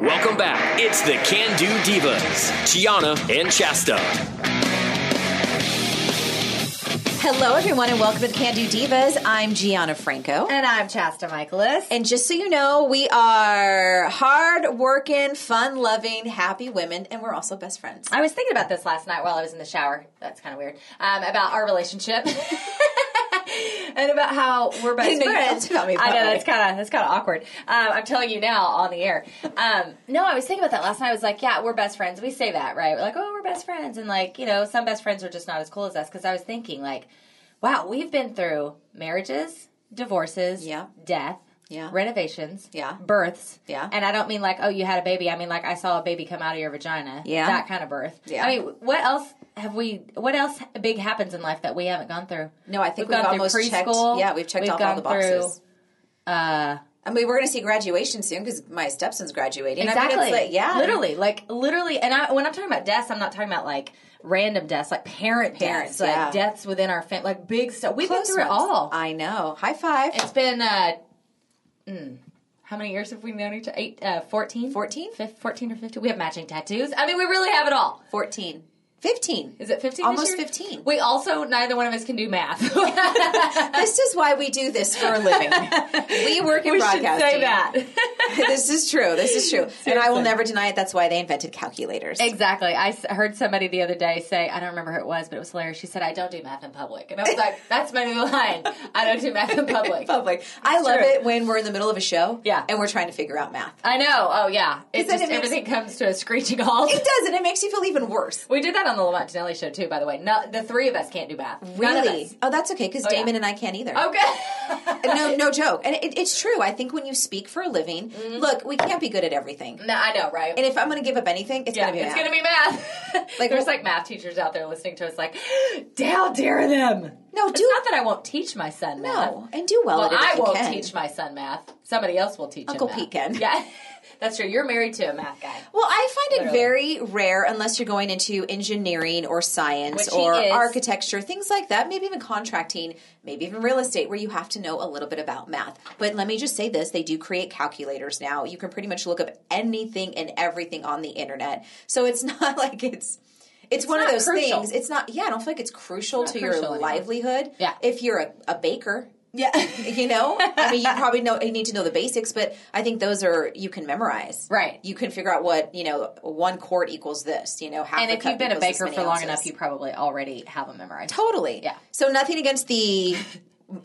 Welcome back. It's the Can Do Divas, Gianna and Chasta. Hello, everyone, and welcome to the Can Do Divas. I'm Gianna Franco. And I'm Chasta Michaelis. And just so you know, we are hard working, fun loving, happy women, and we're also best friends. I was thinking about this last night while I was in the shower. That's kind of weird. Um, about our relationship. and about how we're best I didn't know you friends. about me I know that's kind of that's kind of awkward. Um, I'm telling you now on the air. Um, no, I was thinking about that last night. I was like, yeah, we're best friends. We say that, right? We're like, oh, we're best friends, and like, you know, some best friends are just not as cool as us. Because I was thinking, like, wow, we've been through marriages, divorces, Yeah. death. Yeah. Renovations. Yeah. Births. Yeah. And I don't mean like, oh, you had a baby. I mean like I saw a baby come out of your vagina. Yeah. That kind of birth. Yeah. I mean, what else have we? What else big happens in life that we haven't gone through? No, I think we've, gone through almost checked. Yeah, we've checked We've off all the boxes. through, Uh, I mean, we're going to see graduation soon because my stepson's graduating. I exactly. mean, like, yeah, Literally, like literally. And I, when I'm talking about deaths, I'm not talking about like random deaths, like parent Parents, deaths, like yeah. deaths within our family, like big stuff. We've Close been through it all. I know. High five. It's been uh, mm, how many years have we known each other? Eight, uh, 14? 14? Fif- 14 or 15? We have matching tattoos. I mean, we really have it all. 14. 15. Is it 15 Almost this year? 15. We also, neither one of us can do math. This is why we do this for a living. we work in we should broadcasting. say that. this is true. This is true. And I will never deny it. That's why they invented calculators. exactly. I heard somebody the other day say, I don't remember who it was, but it was hilarious. She said, I don't do math in public. And I was like, that's my new line. I don't do math in public. Public. I love true. it when we're in the middle of a show Yeah. and we're trying to figure out math. I know. Oh, yeah. It then just, it makes- everything comes to a screeching halt. It does, and it makes you feel even worse. We did that on the Lamont Tonelli show, too, by the way. No, the three of us can't do math. Really? Oh, that's okay because yeah. Damon and I can't either. Okay. no, no joke. And it, it's true. I think when you speak for a living, Mm-hmm. look, we can't be good at everything. no, I know, right? And if I'm going to give up anything, it's yeah, going to be it's math. gonna be math. Like, there's like math teachers out there listening to us, like, how dare them? No, It's do- not that I won't teach my son math. no, and do well, Well, at it. if I won't can. teach my son math. Somebody else will teach Uncle him Pete math. can. Yeah, that's true. You're married to a math guy. Well, I find it very rare unless you're going into engineering or science Which or architecture, things like that, maybe even contracting, maybe even real estate, where you have to know a little bit about math. But let me just say this they do create calculators now. You can pretty much look up anything and everything on the internet. So it's not like it's. It's, one of those crucial. things. It's not. Yeah, I don't feel like it's crucial not to crucial your anymore. livelihood. Yeah. If you're a, a baker, Yeah, you know, I mean, you probably know you need to know the basics, but I think those are you can memorize. Right. You can figure out what you know. One quart equals this. You know, half. and if you've been a baker for long ounces. enough, you probably already have them memorized. totally. Yeah. So nothing against the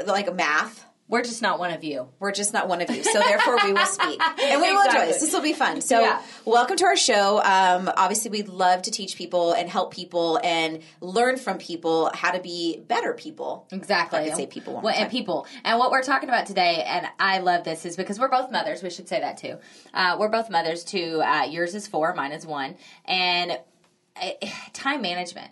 like math. We're just not one of you. We're just not one of you, so therefore we will speak, and we will enjoy this. This will be fun. So, Yeah. welcome to our show. Um, obviously, we love to teach people and help people and learn from people how to be better people. Exactly. I could say people Well, and people. And what we're talking about today, and I love this, is because we're both mothers. We should say that too. Uh, we're both mothers to uh, yours is four, mine is one, and time management.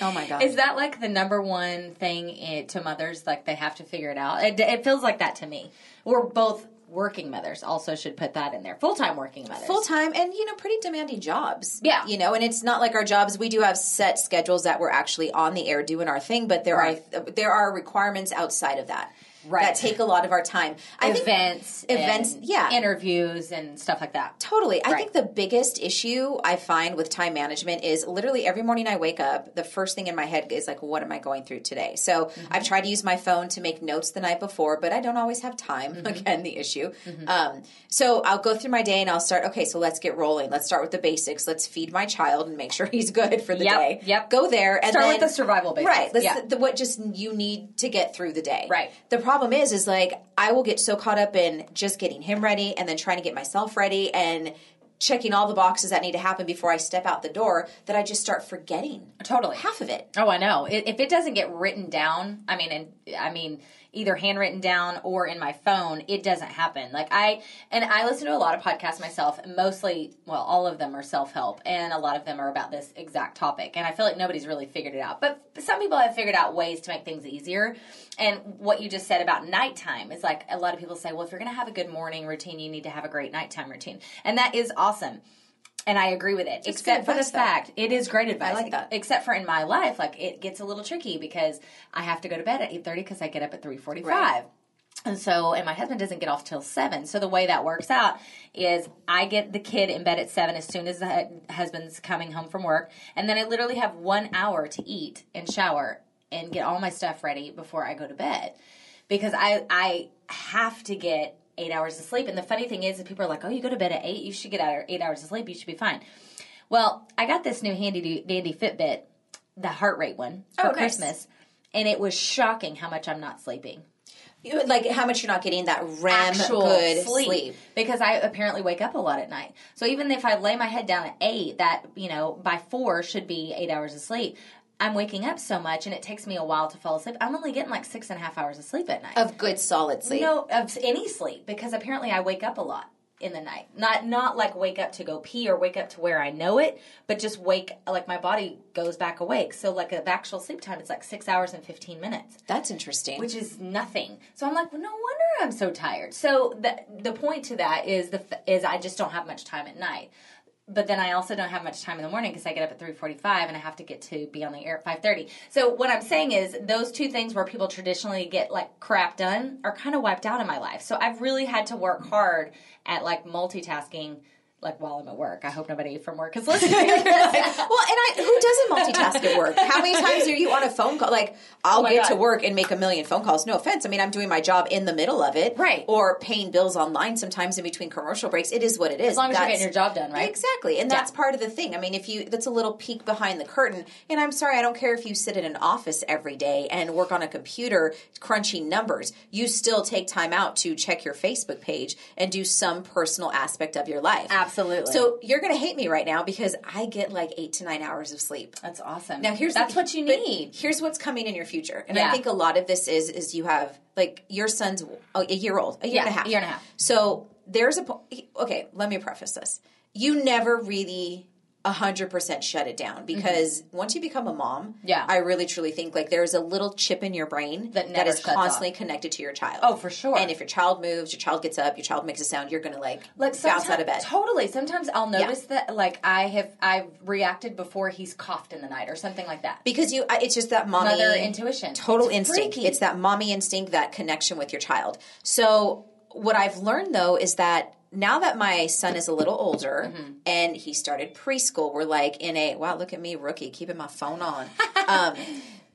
Oh my God. Is that like the number one thing i to mothers? Like they have to figure it out. It, it feels like that to me. We're both working mothers. Also, should put that in there. Full time working mothers. full time and you know pretty demanding jobs. Yeah. you know, and it's not like our jobs. We do have set schedules that we're actually on the air doing our thing, but there Right. are there are requirements outside of that Right. that take a lot of our time. I Events, events, yeah. interviews and stuff like that. Totally. I think the biggest issue I find with time management is literally every morning I wake up, the first thing in my head is like, what am I going through today? So Mm-hmm. I've tried to use my phone to make notes the night before, but I don't always have time. Mm-hmm. Again, the issue. Um, so I'll go through my day and I'll start, okay, so let's get rolling. Let's start with the basics. Let's feed my child and make sure he's good for the Yep, day. yep. Go there and Start then, with the survival basics. Right. Let's, Yeah. the, what just you need to get through the day. Right. The problem is, is like I will get so caught up in just getting him ready and then trying to get myself ready and checking all the boxes that need to happen before I step out the door that I just start forgetting Totally. half of it. Oh, I know. If it doesn't get written down, I mean, and I mean, either handwritten down or in my phone, it doesn't happen. Like I and I listen to a lot of podcasts myself. Mostly, well, all of them are self help, and a lot of them are about this exact topic. And I feel like nobody's really figured it out. But some people have figured out ways to make things easier. And what you just said about nighttime is like a lot of people say, well, if you're going to have a good morning routine, you need to have a great nighttime routine, and that is awesome. And I agree with it, good except for the though. fact it is great advice. I like that. Except for in my life, like it gets a little tricky because I have to go to bed at eight thirty because I get up at three forty five. Right. And so, and my husband doesn't get off till seven. So the way that works out is I get the kid in bed at seven as soon as the husband's coming home from work, and then I literally have one hour to eat and shower and get all my stuff ready before I go to bed because I I have to get eight hours of sleep. And the funny thing is, that people are like, "Oh, you go to bed at eight, you should get out eight hours of sleep. You should be fine." Well, I got this new handy dandy Fitbit, the heart rate one for Oh, nice. Christmas, and it was shocking how much I'm not sleeping You- Like how much you're not getting that REM actual good sleep. sleep. because I apparently wake up a lot at night. So even if I lay my head down at eight, that you know by four should be eight hours of sleep. I'm waking up so much, and it takes me a while to fall asleep. I'm only getting like six and a half hours of sleep at night. Of good solid sleep. no, of any sleep because apparently I wake up a lot in the night. Not not like wake up to go pee or wake up to where I know it, but just wake like my body goes back awake. So like of actual sleep time, it's like six hours and fifteen minutes That's interesting. which is nothing. So I'm like, well, no wonder I'm so tired. So the the point to that is the is I just don't have much time at night. But then I also don't have much time in the morning because I get up at three forty five and I have to get to be on the air at five thirty. So what I'm saying is those two things where people traditionally get like crap done are kind of wiped out in my life. So I've really had to work hard at like multitasking. Like while I'm at work, I hope nobody from work is listening. well, and I who doesn't multitask at work? How many times are you on a phone call? Like, I'll Oh get to work and make a million phone calls. No offense. I mean, I'm doing my job in the middle of it, Right. Or paying bills online sometimes in between commercial breaks. It is what it is. as long as you're getting your job done, right? Exactly. And that's Yeah. part of the thing. I mean, if you that's a little peek behind the curtain. And I'm sorry, I don't care if you sit in an office every day and work on a computer crunching numbers. You still take time out to check your Facebook page and do some personal aspect of your life. Absolutely. So you're going to hate me right now because I get like 8 to 9 hours of sleep. That's awesome. Now here's that's the, what you need. Here's what's coming in your future, and I think a lot of this is is you have like your son's oh, a year old, a year Yeah, and a half, year and a half. So there's a okay. Let me preface this: you never really. Hundred percent shut it down because once you become a mom, Mm-hmm. Yeah. I really truly think like there's a little chip in your brain That that is constantly off. connected to your child. Oh, for sure. And if your child moves, your child gets up, your child makes a sound, you're gonna like, like bounce out of bed. Totally. Sometimes I'll notice that like I have I've reacted before he's coughed in the night or something like that. because you, it's just that mommy Mother intuition. total It's instinct. freaky. It's that mommy instinct, that connection with your child. So what I've learned though is that now that my son is a little older Mm-hmm. and he started preschool, we're like in a wow, look at me, rookie, keeping my phone on. um,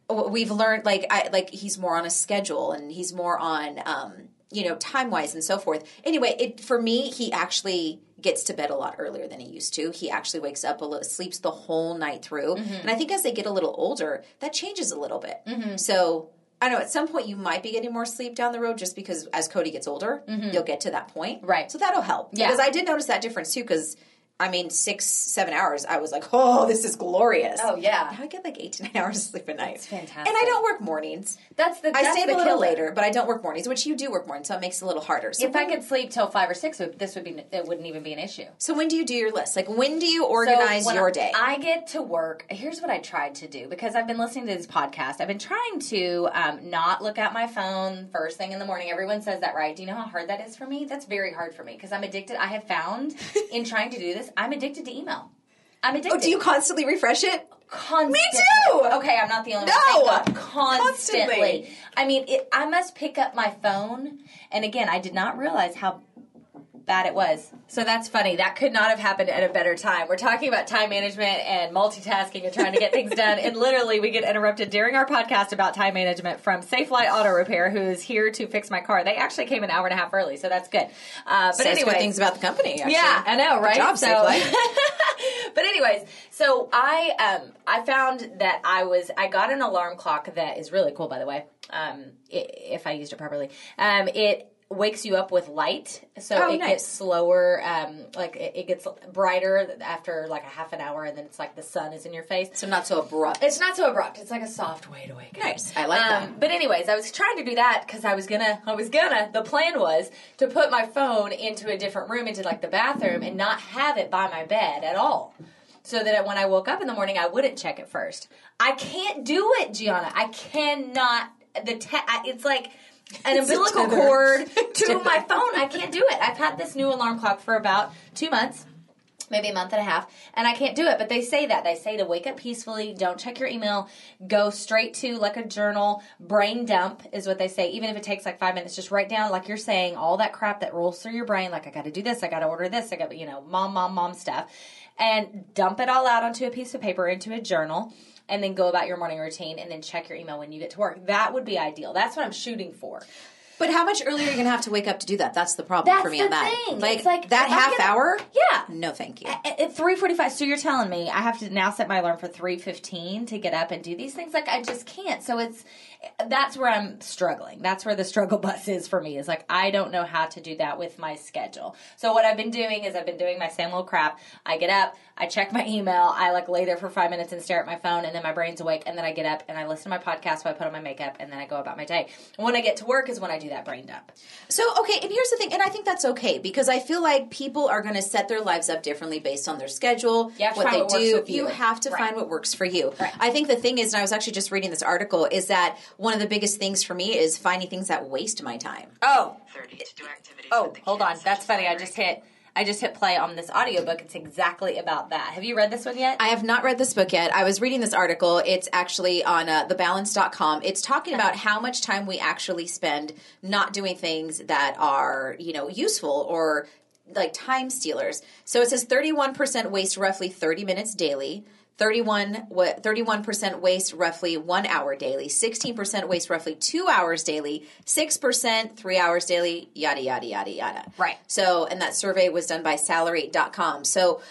we've learned like I like he's more on a schedule and he's more on um, you know time wise and so forth. Anyway, it for me he actually gets to bed a lot earlier than he used to. He actually wakes up a little, sleeps the whole night through, and I think as they get a little older, that changes a little bit. So. I know at some point you might be getting more sleep down the road just because as Cody gets older, mm-hmm. you'll get to that point. Right. So that'll help. Yeah. Because I did notice that difference too because I mean, six, seven hours, I was like, oh, this is glorious. Oh, yeah. Now I get like eight to nine hours of sleep at night. It's fantastic. And I don't work mornings. That's the I that's stay up the a little later, but I don't work mornings, which you do work mornings, so it makes it a little harder. So If I could sleep till five or six, this would be it wouldn't even be an issue. So when do you do your list? Like when do you organize when your I- day? I get to work. Here's what I tried to do because I've been listening to this podcast. I've been trying to um, not look at my phone first thing in the morning. Everyone says that, right? Do you know how hard that is for me? That's very hard for me because I'm addicted. I have found in trying to do this, I'm addicted to email. I'm addicted. oh, do you constantly refresh it? Constantly. Me too! Okay, I'm not the only No! one. God. Constantly. Constantly. I mean, it, I must pick up my phone, and again, I did not realize how bad it was. So that's funny. That could not have happened at a better time. We're talking about time management and multitasking and trying to get things done, and literally we get interrupted during our podcast about time management from Safelite Auto Repair, who is here to fix my car. They actually came an hour and a half early, so that's good. Uh, but Says anyway, good things about the company. Actually. yeah, I know, right? Good job, so, Safelite. but anyways, so I um I found that I was I got an alarm clock that is really cool, by the way. Um, if I used it properly, um, it wakes you up with light, so Oh, it nice. gets slower. Um, like it, it gets brighter after like a half an hour, and then it's like the sun is in your face. So not so abrupt. It's not so abrupt. It's like a soft way to wake up. Nice. I like that. But anyways, I was trying to do that because I was gonna, I was gonna. The plan was to put my phone into a different room, into like the bathroom, and not have it by my bed at all, so that when I woke up in the morning, I wouldn't check it first. I can't do it, Gianna. I cannot. The te- I- it's like. An umbilical cord to my phone. I can't do it. I've had this new alarm clock for about two months maybe a month and a half, and I can't do it. But they say that. They say to wake up peacefully, don't check your email, go straight to like a journal, brain dump is what they say. Even if it takes like five minutes, just write down, like you're saying, all that crap that rolls through your brain, like I gotta do this, I gotta order this, I gotta, you know, mom, mom, mom stuff. And dump it all out onto a piece of paper into a journal and then go about your morning routine and then check your email when you get to work. That would be ideal. That's what I'm shooting for. But how much earlier are you going to have to wake up to do that? That's the problem That's for me the on that. thing. Like, like, that half gonna- hour? Yeah. No, thank you. At, at 3:45 so you're telling me I have to now set my alarm for 3:15 to get up and do these things like I just can't. So it's that's where I'm struggling. That's where the struggle bus is for me. Is like I don't know how to do that with my schedule. So what I've been doing is I've been doing my same little crap. I get up, I check my email, I like lay there for 5 minutes and stare at my phone and then my brain's awake and then I get up and I listen to my podcast while I put on my makeup and then I go about my day. And when I get to work is when I do that brain dump. So, okay, and here's the thing, and I think that's okay because I feel like people are going to set their lives up differently based on their schedule, You what they what do. with you. have to Right. find what works for you. Right. I think the thing is, and I was actually just reading this article, is that one of the biggest things for me is finding things that waste my time. Oh, 30 to do activities Oh, hold on. That's as funny. I just hit I just hit play on this audiobook. It's exactly about that. Have you read this one yet? I have not read this book yet. I was reading this article. It's actually on uh, thebalance.com. It's talking about how much time we actually spend not doing things that are, you know, useful or like time stealers. So it says 31% waste roughly 30 minutes daily. 31 what 31% waste roughly 1 hour daily 16% waste roughly 2 hours daily 6% 3 hours daily yada yada yada yada Right. so and that survey was done by salary.com so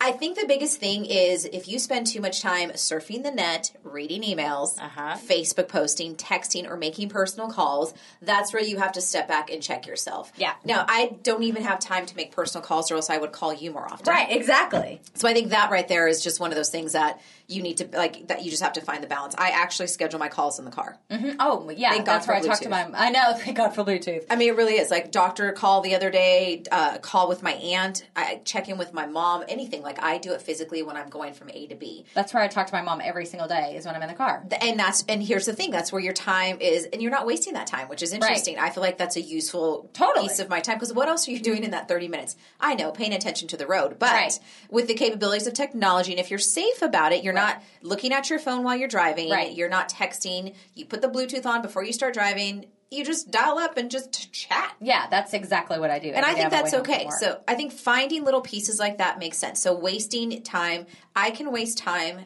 I think the biggest thing is if you spend too much time surfing the net, reading emails, Uh-huh. Facebook posting, texting, or making personal calls, that's where you have to step back and check yourself. Yeah. Now, I don't even have time to make personal calls, or else I would call you more often. right, exactly. So I think that right there is just one of those things that you need to like that you just have to find the balance. I actually schedule my calls in the car. Mm-hmm. Oh, yeah. Thank God that's where for I talk to my I know, thank God for Bluetooth. I mean, it really is like doctor call the other day, uh, call with my aunt, I check in with my mom, anything. Like I do it physically when I'm going from A to B. That's where I talk to my mom every single day is when I'm in the car. and that's and here's the thing that's where your time is and you're not wasting that time which is interesting i feel like that's a useful Totally. piece of my time because what else are you doing in that 30 minutes i know paying attention to the road but Right. with the capabilities of technology and if you're safe about it you're not looking at your phone while you're driving Right. you're not texting you put the bluetooth on before you start driving you just dial up and just chat Yeah, that's exactly what I do. and I think that's okay. So I think finding little pieces like that makes sense. So wasting time, I can waste time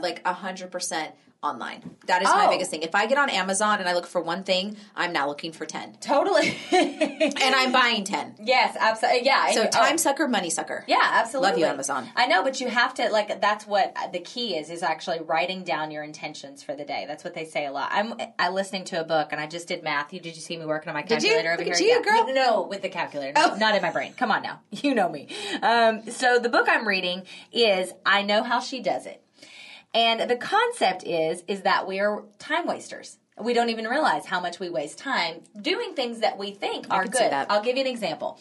like a hundred percent online. That is my Oh. biggest thing. If I get on Amazon and I look for one thing, I'm now looking for ten, totally. and I'm buying ten. yes, absolutely. Yeah. So time oh. sucker, money sucker. Yeah, absolutely. Love you, Amazon. I know, but you have to like. That's what the key is: is actually writing down your intentions for the day. That's what they say a lot. I'm I listening to a book, and I just did math. You did you see me working on my calculator over here? you, girl. No, with the calculator, no, Oh. not in my brain. Come on now, you know me. Um, so the book I'm reading is "I Know How She Does It," and the concept is is that we are time wasters. We don't even realize how much we waste time doing things that we think are good. I'll give you an example.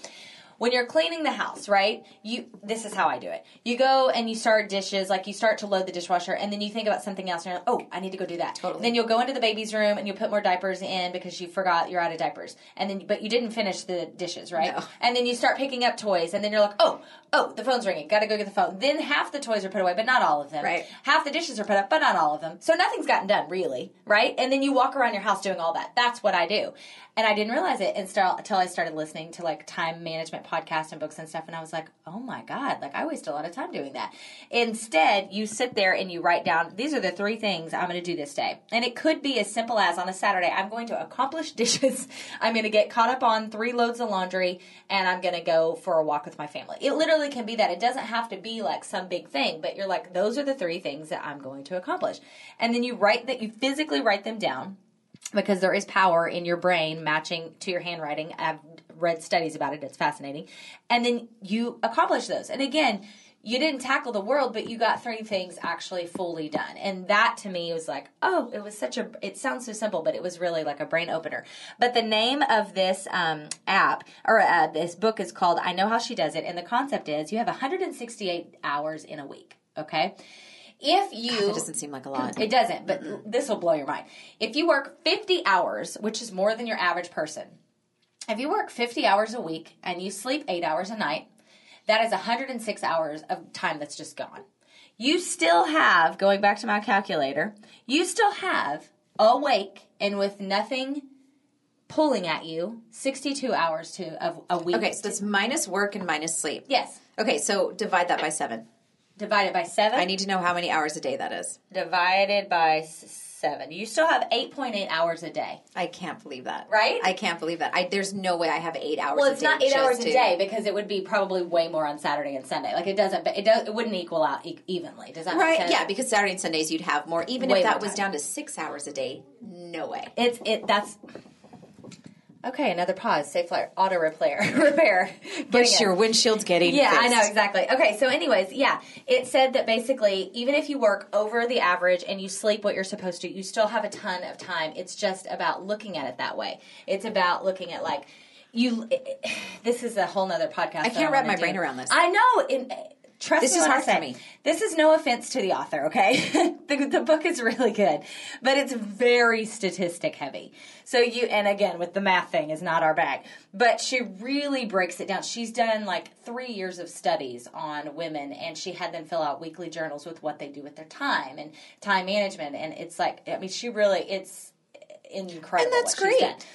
When you're cleaning the house, right? You this is how I do it. You go and you start dishes, like you start to load the dishwasher, and then you think about something else, and you're like, "Oh, I need to go do that." Totally. Then you'll go into the baby's room and you'll put more diapers in because you forgot you're out of diapers, and then but you didn't finish the dishes, right? No. And then you start picking up toys, and then you're like, "Oh, oh, the phone's ringing. Got to go get the phone." Then half the toys are put away, but not all of them. Right. Half the dishes are put up, but not all of them. So nothing's gotten done, really, right? And then you walk around your house doing all that. That's what I do. And I didn't realize it until, I started listening to like time management podcasts and books and stuff. And I was like, oh my God, like I waste a lot of time doing that. Instead, you sit there and you write down, these are the three things I'm going to do this day. And it could be as simple as on a Saturday, I'm going to accomplish dishes. I'm going to get caught up on three loads of laundry and I'm going to go for a walk with my family. It literally can be that. It doesn't have to be like some big thing, but you're like, those are the three things that I'm going to accomplish. And then you write that, you physically write them down because there is power in your brain matching to your handwriting. I've read studies about it. It's fascinating. And then you accomplish those. And again, you didn't tackle the world, but you got three things actually fully done. And that to me was like, oh, it was such a, it sounds so simple, but it was really like a brain opener. But the name of this um, app or uh, this book is called I Know How She Does It. And the concept is you have 168 hours in a week. Okay. If you It doesn't seem like a lot. it doesn't, but this will blow your mind. If you work 50 hours, which is more than your average person, if you work 50 hours a week and you sleep eight hours a night, That is 106 hours of time that's just gone. You still have, going back to my calculator, you still have awake and with nothing pulling at you 62 hours to of a week. Okay, so that's minus work and minus sleep. yes. Okay, so divide that by seven. Divided by 7. I need to know how many hours a day that is. divided by 7. You still have 8.8 hours a day. I can't believe that. Right? I can't believe that. I there's no way I have eight hours. Well, a it's not 8 just hours a to- day because it would be probably way more on Saturday and Sunday. Like it doesn't it does it wouldn't equal out e- evenly. Does that make Right? sense? Yeah, because Saturday and Sundays you'd have more. Even Way if that was time. down to six hours a day, no way. It's it that's Okay, another pause. Safelite auto repair repair. But your windshield's getting Yeah, I know exactly. Okay, so anyways, yeah, it said that basically, even if you work over the average and you sleep what you're supposed to, you still have a ton of time. It's just about looking at it that way. It's about looking at like you. This is a whole nother podcast. I can't wrap my do. brain around this. I know. And, Trust This me is hard for me. This is no offense to the author, okay? the, the book is really good, but it's very statistic heavy. So you, and again, with the math thing is not our bag, but she really breaks it down. She's done like three years of studies on women, and she had them fill out weekly journals with what they do with their time and time management. And it's like, I mean, she really, it's incredible. And that's great.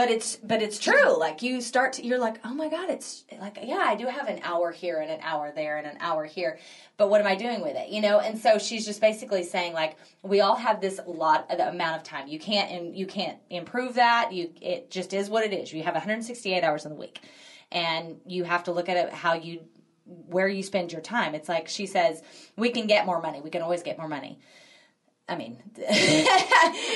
But it's but it's true. Like you start to, you're like, oh my god, it's like yeah, I do have an hour here and an hour there and an hour here. But what am I doing with it? You know. And so she's just basically saying like we all have this lot the amount of time. You can't and you can't improve that. You it just is what it is. You have 168 hours in the week, and you have to look at it how you where you spend your time. It's like she says, we can get more money. We can always get more money. I mean,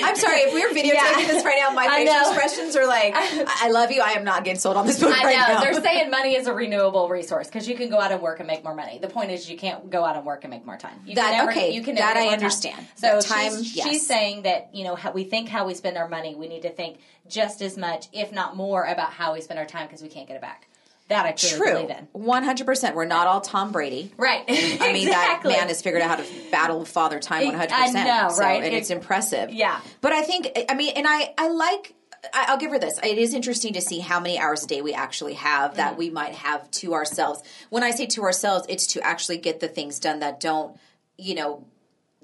I'm sorry if we were videotaping Yeah. this right now. My facial expressions are like, I love you. I am not getting sold on this book I right know now. they're saying money is a renewable resource because you can go out and work and make more money. The point is you can't go out and work and make more time. You That- can never, okay, you can that I understand. Time. So That time, she's, yes. she's saying that you know how we think how we spend our money. We need to think just as much, if not more, about how we spend our time because we can't get it back. That I truly True, believe in. one hundred percent. We're not all Tom Brady. Right. I mean, that man has figured out how to battle father time I- one hundred I percent. know, right? And It- it's impressive. Yeah. But I think, I mean, and I, I like. I- I'll give her this. It is interesting to see how many hours a day we actually have that Mm-hmm. we might have to ourselves. When I say to ourselves, it's to actually get the things done that don't, you know,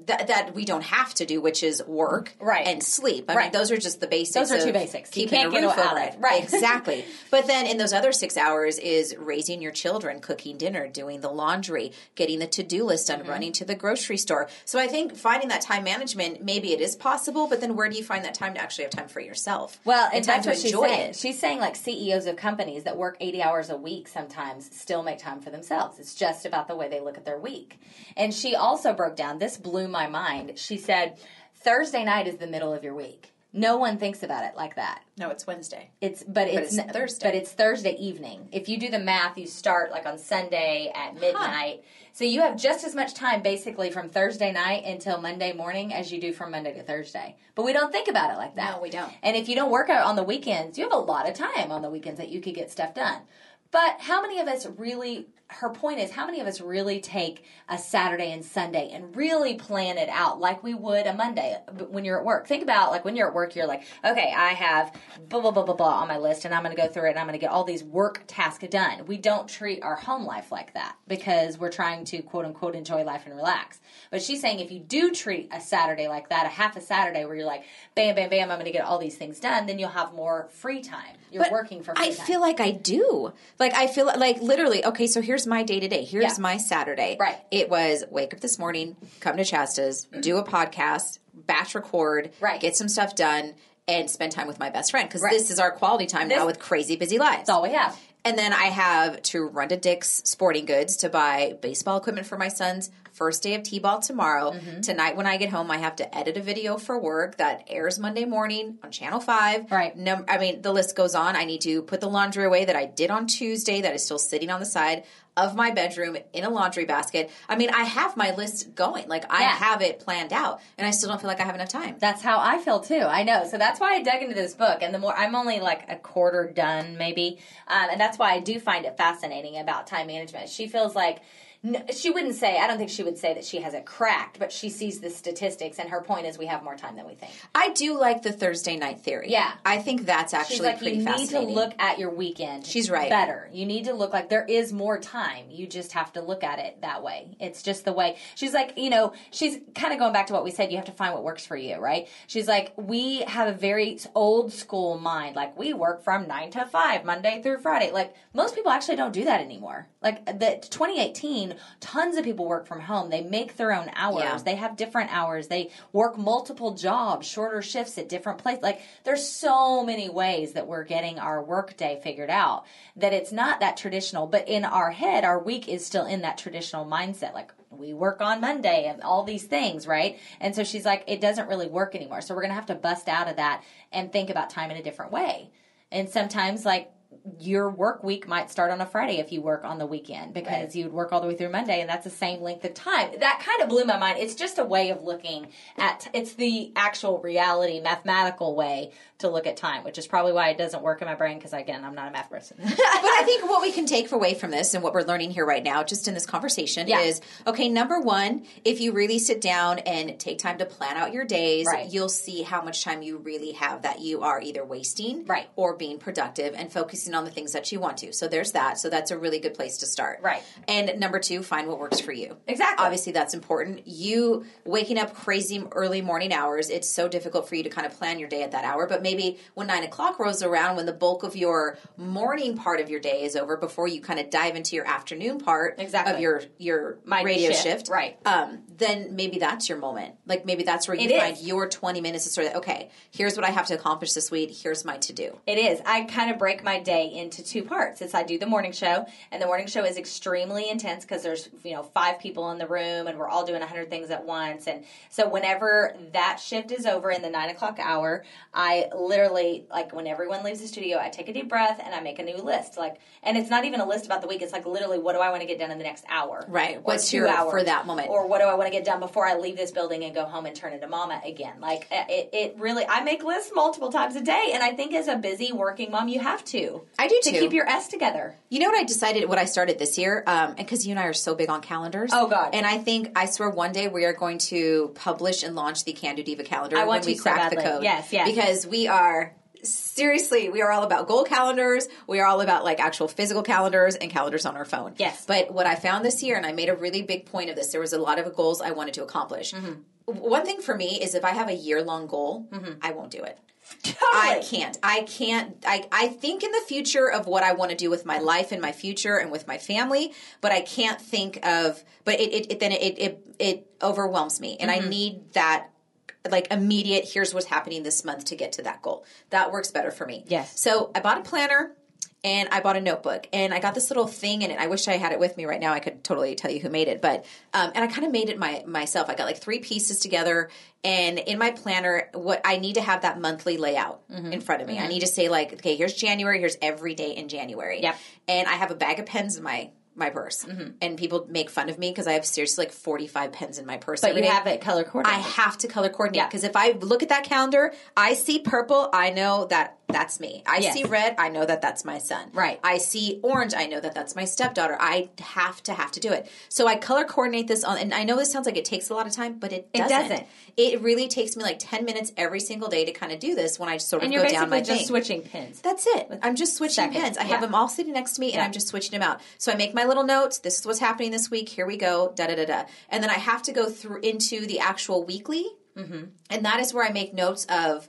that, that we don't have to do, which is work Right. and sleep. I mean, those are just the basics. Those are two basics. You Keeping can't a get roof over it. it. Right. Exactly. but then in those other six hours is raising your children, cooking dinner, doing the laundry, getting the to do list done, Mm-hmm. running to the grocery store. So I think finding that time management, maybe it is possible, but then where do you find that time to actually have time for yourself? Well, and time that's to what she's enjoy saying. it. She's saying like CEOs of companies that work 80 hours a week sometimes still make time for themselves. It's just about the way they look at their week. And she also broke down, this blew my mind. She said, Thursday night is the middle of your week. No one thinks about it like that. No, it's Wednesday. It's but it's, it's Thursday. But it's Thursday evening. If you do the math, you start like on Sunday at midnight. So you have just as much time basically from Thursday night until Monday morning as you do from Monday to Thursday. But we don't think about it like that. No, we don't. And if you don't work out on the weekends, you have a lot of time on the weekends that you could get stuff done. But how many of us really her point is how many of us really take a Saturday and Sunday and really plan it out like we would a Monday when you're at work. Think about like when you're at work, you're like, okay, I have blah blah blah blah blah on my list, and I'm going to go through it, and I'm going to get all these work tasks done. We don't treat our home life like that because we're trying to quote unquote enjoy life and relax. But she's saying if you do treat a Saturday like that, a half a Saturday where you're like, bam, bam, bam, I'm going to get all these things done, then you'll have more free time. You're But working for free I time. feel like I do. Like I feel like literally. Okay, so here's my day to day. Here's Yeah. my Saturday. Right. It was wake up this morning, come to Chasta's, do a podcast, batch record, Right. get some stuff done, and spend time with my best friend because Right. this is our quality time This- now with crazy busy lives. That's all we have. And then I have to run to Dick's Sporting Goods to buy baseball equipment for my son's first day of T-ball tomorrow. Mm-hmm. Tonight when I get home, I have to edit a video for work that airs Monday morning on Channel 5. Right. Num- I mean, the list goes on. I need to put the laundry away that I did on Tuesday that is still sitting on the side of my bedroom in a laundry basket. I mean, I have my list going. Like I Yeah. have it planned out and I still don't feel like I have enough time. That's how I feel too. I know. So that's why I dug into this book. And the more, I'm only like a quarter done, maybe. Um, and that's why I do find it fascinating about time management. She feels like, No, she wouldn't say. I don't think she would say that she has it cracked, but she sees the statistics, and her point is we have more time than we think. I do like the Thursday night theory. Yeah. I think that's actually She's like, pretty you need to look at your weekend. She's right. Better. You need to look like there is more time. You just have to look at it that way. It's just the way. She's like, you know, she's kind of going back to what we said. You have to find what works for you, right? She's like, we have a very old school mind. Like we work from nine to five, Monday through Friday. Like most people actually don't do that anymore. Like the 2018, tons of people work from home. They make their own hours. Yeah. They have different hours. They work multiple jobs, shorter shifts at different places. Like there's so many ways that we're getting our work day figured out that it's not that traditional. But in our head, our week is still in that traditional mindset. Like we work on Monday and all these things, right? And so she's like, it doesn't really work anymore. So we're gonna have to bust out of that and think about time in a different way. And sometimes like your work week might start on a Friday if you work on the weekend because Right. you would work all the way through Monday and that's the same length of time. That kind of blew my mind. It's just a way of looking at it's the actual reality mathematical way to look at time, which is probably why it doesn't work in my brain because again, I'm not a math person. but I think what we can take away from this and what we're learning here right now, just in this conversation, Yeah. is okay, number one, if you really sit down and take time to plan out your days, Right. you'll see how much time you really have that you are either wasting Right. or being productive and focusing on the things that you want to. So there's that. So that's a really good place to start. Right. And number two, find what works for you. Exactly. Obviously, that's important. You waking up crazy early morning hours, it's so difficult for you to kind of plan your day at that hour. But maybe when nine o'clock rolls around, when the bulk of your morning part of your day is over, before you kind of dive into your afternoon part Exactly. of your your My radio shift, shift, right. Um, then maybe that's your moment. Like maybe that's where you It find is. your twenty minutes to sort of okay. Here's what I have to accomplish this week. Here's my to do. It is. I kind of break my day into two parts. It's I do the morning show, and the morning show is extremely intense because there's you know five people in the room, and we're all doing a hundred things at once. And so whenever that shift is over in the nine o'clock hour, I literally like when everyone leaves the studio, I take a deep breath and I make a new list. Like, and it's not even a list about the week. It's like literally what do I want to get done in the next hour, Right. What's two your- hours for that moment. or what do I want to get done before I leave this building and go home and turn into mama again? Like it, it really, I make lists multiple times a day, and I think as a busy working mom, you have to. I do to too. keep your S together. You know what I decided? What I started this year, um, and because you and I are so big on calendars. Oh, God. And I think I swear one day we are going to publish and launch the Can Do Diva calendar. I want when we to so crack the badly. code. Yes, yes. Because we are seriously, we are all about goal calendars. We are all about like actual physical calendars and calendars on our phone. Yes. But what I found this year, and I made a really big point of this, there was a lot of goals I wanted to accomplish. Mm-hmm. One thing for me is if I have a year long goal, I won't do it. Totally. I can't. I can't. I, I think in the future of what I want to do with my life and my future and with my family, but I can't think of. But it, it, it then it, it it overwhelms me, and Mm-hmm. I need that like immediate. Here's what's happening this month to get to that goal. That works better for me. Yes. So I bought a planner. And I bought a notebook, and I got this little thing in it. I wish I had it with me right now. I could totally tell you who made it, but um, and I kind of made it my myself. I got like three pieces together, and in my planner, what I need to have that monthly layout Mm-hmm. in front of me. I need to say like, okay, here's January. Here's every day in January. Yep. And I have a bag of pens in my my purse, and people make fun of me because I have seriously like 45 pens in my purse. but you have it color coordinated. I have to color coordinate Yeah. because if I look at that calendar, I see purple, I know that that's me. I Yes. see red, I know that that's my son. Right. I see orange, I know that that's my stepdaughter. I have to have to do it. So I color coordinate this on, and I know this sounds like it takes a lot of time, but it It doesn't. doesn't. It really takes me like 10 minutes every single day to kind of do this when I sort of and go you're down my just thing. switching pins. That's it. I'm just switching pens. I Yeah. have them all sitting next to me, and Yeah. I'm just switching them out. So I make my little notes. This is what's happening this week. Here we go. Da da da da. And then I have to go through into the actual weekly, mm-hmm. and that is where I make notes of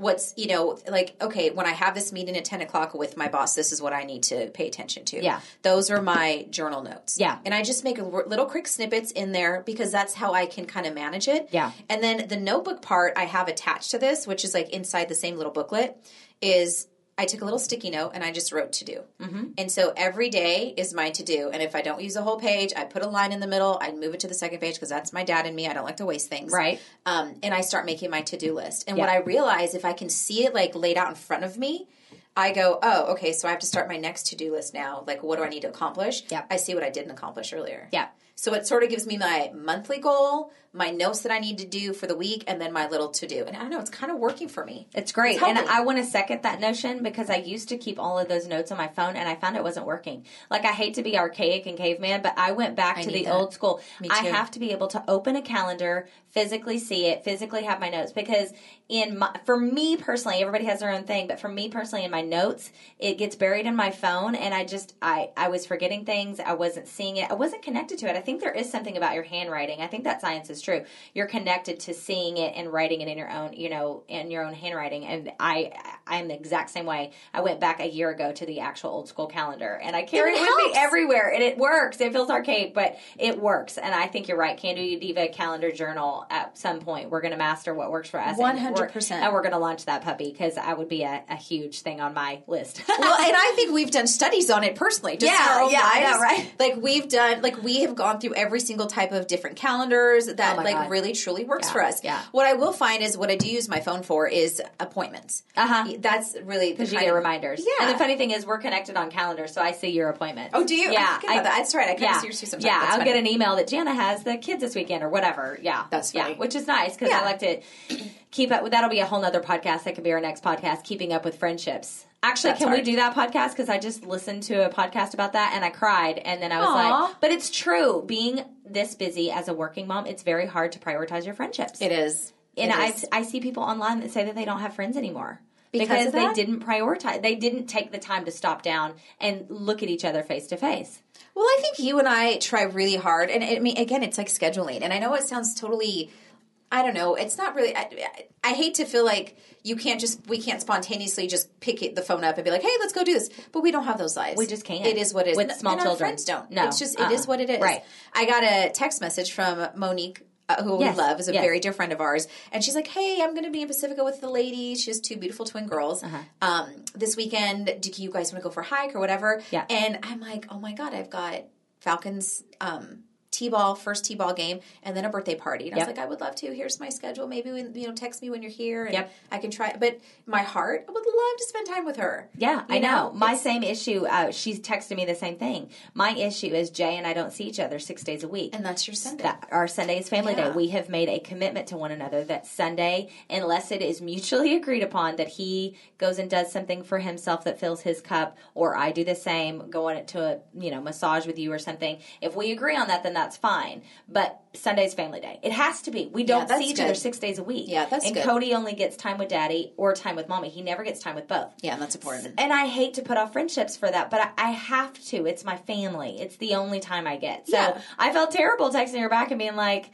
what's you know like okay when I have this meeting at ten o'clock with my boss, this is what I need to pay attention to. Yeah. those are my journal notes. Yeah. and I just make little quick snippets in there because that's how I can kind of manage it. Yeah. And then the notebook part I have attached to this, which is like inside the same little booklet, is I took a little sticky note and I just wrote to do. Mm-hmm. And so every day is my to do. And if I don't use a whole page, I put a line in the middle. I move it to the second page because that's my dad and me. I don't like to waste things. Right. Um, and I start making my to do list. And Yeah. what I realize, if I can see it like laid out in front of me, I go, oh, okay, so I have to start my next to do list now. Like, what do I need to accomplish? Yeah. I see what I didn't accomplish earlier. Yeah. So it sort of gives me my monthly goal, my notes that I need to do for the week, and then my little to do. And I don't know, it's kind of working for me. It's great. It's and. I want to second that notion because I used to keep all of those notes on my phone and I found it wasn't working. Like, I hate to be archaic and caveman, but I went back I to the that. old school. I have to be able to open a calendar, physically see it, physically have my notes because in my, for me personally, everybody has their own thing, but for me personally, in my notes, it gets buried in my phone and I just, I, I was forgetting things. I wasn't seeing it. I wasn't connected to it. I think there is something about your handwriting. I think that science is true. You're connected to seeing it and writing it in your own, you know, in your own handwriting. And I, I'm the exact same way. I went back a year ago to the actual old school calendar and I carry It it with me everywhere and it works. It feels archaic, but it works. And I think you're right. Can do diva calendar journal at some point. We're going to master what works for us. 100%. And we're going to launch that puppy because that would be a, a huge thing on my list. well, and I think we've done studies on it personally. Just Yeah, yeah, I know, right? Like we've done, like we have gone through every single type of different calendars that Oh like God. really truly works Yeah, for us. yeah. What I will find is what I do use my phone for is appointments. Uh-huh. That's really Because you get reminders. Yeah. And the funny thing is, we're connected on calendar, so I see your appointments. Oh, do you? Yeah. forget about that. That's right. I kinda see yours too sometimes. Yeah, That's I'll funny. get an email that Gianna has the kids this weekend or whatever. Yeah. That's funny. Yeah, which is nice because Yeah. I like to keep up. With that'll be a whole nother podcast. That could be our next podcast, Keeping Up with Friendships. Actually, That's can we do that podcast? Because I just listened to a podcast about that and I cried. And then I was Aw. like, but it's true. Being this busy as a working mom, it's very hard to prioritize your friendships. It is. And It I. I see people online that say that they don't have friends anymore Because of they didn't prioritize. They didn't take the time to stop down and look at each other face to face. Well, I think you and I try really hard, and I mean, again, it's like scheduling. And I know it sounds totally, I don't know. It's not really. I, I hate to feel like you can't just we can't spontaneously just pick it, the phone up and be like, "Hey, let's go do this." But we don't have those lives. We just can't. It is what it is. With And small our children. friends don't. No. it's just it is Uh-uh. what it is. Right. I got a text message from Monique. Uh, who Yes. we love is a Yes. very dear friend of ours, and she's like, "Hey, I'm going to be in Pacifica with the ladies. She has two beautiful twin girls. Uh-huh. Um, this weekend, do you guys want to go for a hike or whatever?" Yeah. And I'm like, "Oh my god, I've got Falcon's um, t-ball first t-ball game and then a birthday party and i was like i would love to here's my schedule maybe when, you know text me when you're here and Yep. i can try but my heart i would love to spend time with her Yeah, I know. My It's- same issue. Uh, she's texted me the same thing. My issue is Jay and I don't see each other six days a week. and that's your sunday that our Sunday is family Yeah. day. We have made a commitment to one another that Sunday, unless it is mutually agreed upon that he goes and does something for himself that fills his cup, or I do the same, go on to a you know massage with you or something. If we agree on that, then that's fine. But Sunday's family day. It has to be. We don't that's see each good. other six days a week. Yeah, that's and good. Cody only gets time with Daddy or time with Mommy. He never gets time with both. yeah and that's important And I hate to put off friendships for that, but I, I have to. It's my family. It's the only time I get. So Yeah. I felt terrible texting her back and being like,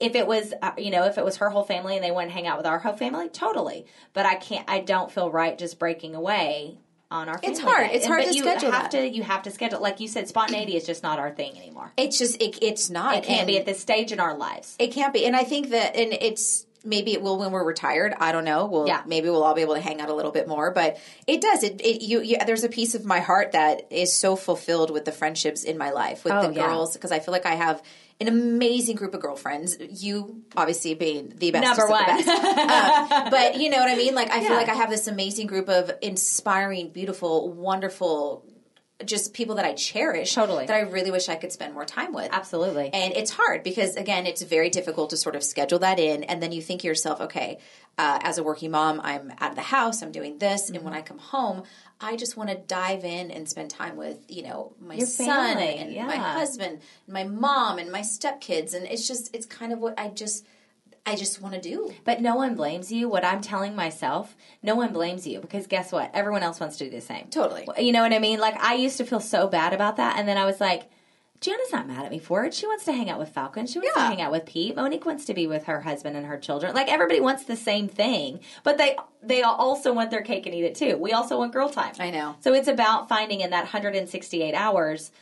if it was, uh, you know, if it was her whole family and they went and hang out with our whole family, totally. But I can't. I don't feel right just breaking away on our. It's hard. day. It's hard but to you schedule Have that. to. You have to schedule. Like you said, spontaneity is just not our thing anymore. it's just it, it's not It can't and be at this stage in our lives. it can't be and i think that and it's maybe it will when we're retired i don't know we'll Yeah. maybe we'll all be able to hang out a little bit more but it does it, it you, you there's a piece of my heart that is so fulfilled with the friendships in my life with Oh, the girls because i feel like i have an amazing group of girlfriends you obviously being the best Number one. best. Um, but you know what i mean like i Yeah. feel like i have this amazing group of inspiring beautiful wonderful just people that i cherish Totally. that i really wish i could spend more time with Absolutely. and it's hard because, again, it's very difficult to sort of schedule that in. And then you think to yourself, okay, uh, as a working mom, I'm out of the house, I'm doing this. And Mm-hmm. when I come home, I just want to dive in and spend time with, you know, my Your son family, and yeah. my husband, and my mom, and my stepkids. And it's just, it's kind of what I just, I just want to do. But no one blames you. What I'm telling myself, no one blames you because guess what? Everyone else wants to do the same. Totally. You know what I mean? Like I used to feel so bad about that, and then I was like, Gianna's not mad at me for it. She wants to hang out with Falcon. She wants Yeah. to hang out with Pete. Monique wants to be with her husband and her children. Like everybody wants the same thing, but they they also want their cake and eat it too. We also want girl time. I know. So it's about finding in that 168 hours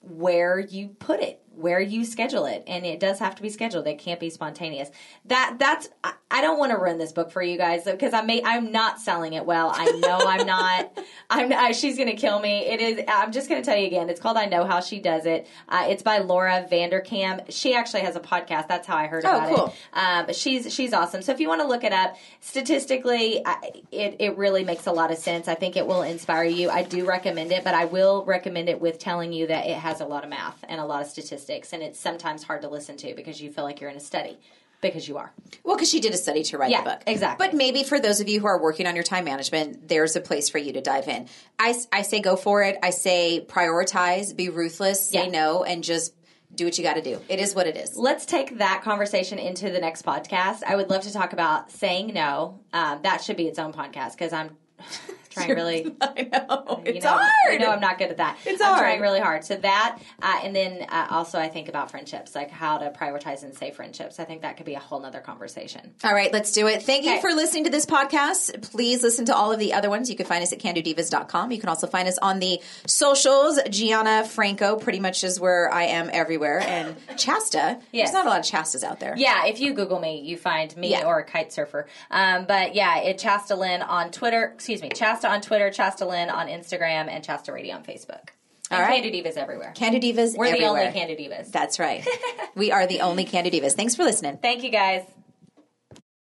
where you put it, where you schedule it, and it does have to be scheduled. It can't be spontaneous. That that's I, I don't want to ruin this book for you guys because I may I'm not selling it well. I know I'm not. I'm I, she's gonna kill me. It is. I'm just gonna tell you again. It's called I Know How She Does It. Uh, it's by Laura Vanderkam. She actually has a podcast. That's how I heard Oh, about cool. it. Um, but she's she's awesome. So if you want to look it up, statistically, I, it it really makes a lot of sense. I think it will inspire you. I do recommend it, but I will recommend it with telling you that it has a lot of math and a lot of statistics statistics, and it's sometimes hard to listen to because you feel like you're in a study because you are. Well, because she did a study to write Yeah, the book. exactly. But maybe for those of you who are working on your time management, there's a place for you to dive in. I, I say go for it. I say prioritize, be ruthless, say Yeah. no, and just do what you got to do. It is what it is. Let's take that conversation into the next podcast. I would love to talk about saying no. Um, that should be its own podcast because I'm trying really. I know. you It's know, hard. You know, I'm not good at that. It's I'm hard. trying really hard. So that, uh, and then uh, also I think about friendships, like how to prioritize and save friendships. I think that could be a whole nother conversation. All right, let's do it. Thank you for listening to this podcast. Please listen to all of the other ones. You can find us at candodivas.com. You can also find us on the socials. Gianna Franco pretty much is where I am everywhere. And Chasta. Yes. There's not a lot of Chastas out there. Yeah, if you Google me, you find me Yeah. or a kite surfer. Um, but yeah, it Chasta Lynn on Twitter. Excuse me, Chasta on Twitter, Chasta Lynn on Instagram, and Chasta Radio on Facebook. All And right. Divas everywhere. Can Do Divas We're the only Can Do Divas. That's right. we are the only Can Do Divas. Thanks for listening. Thank you guys.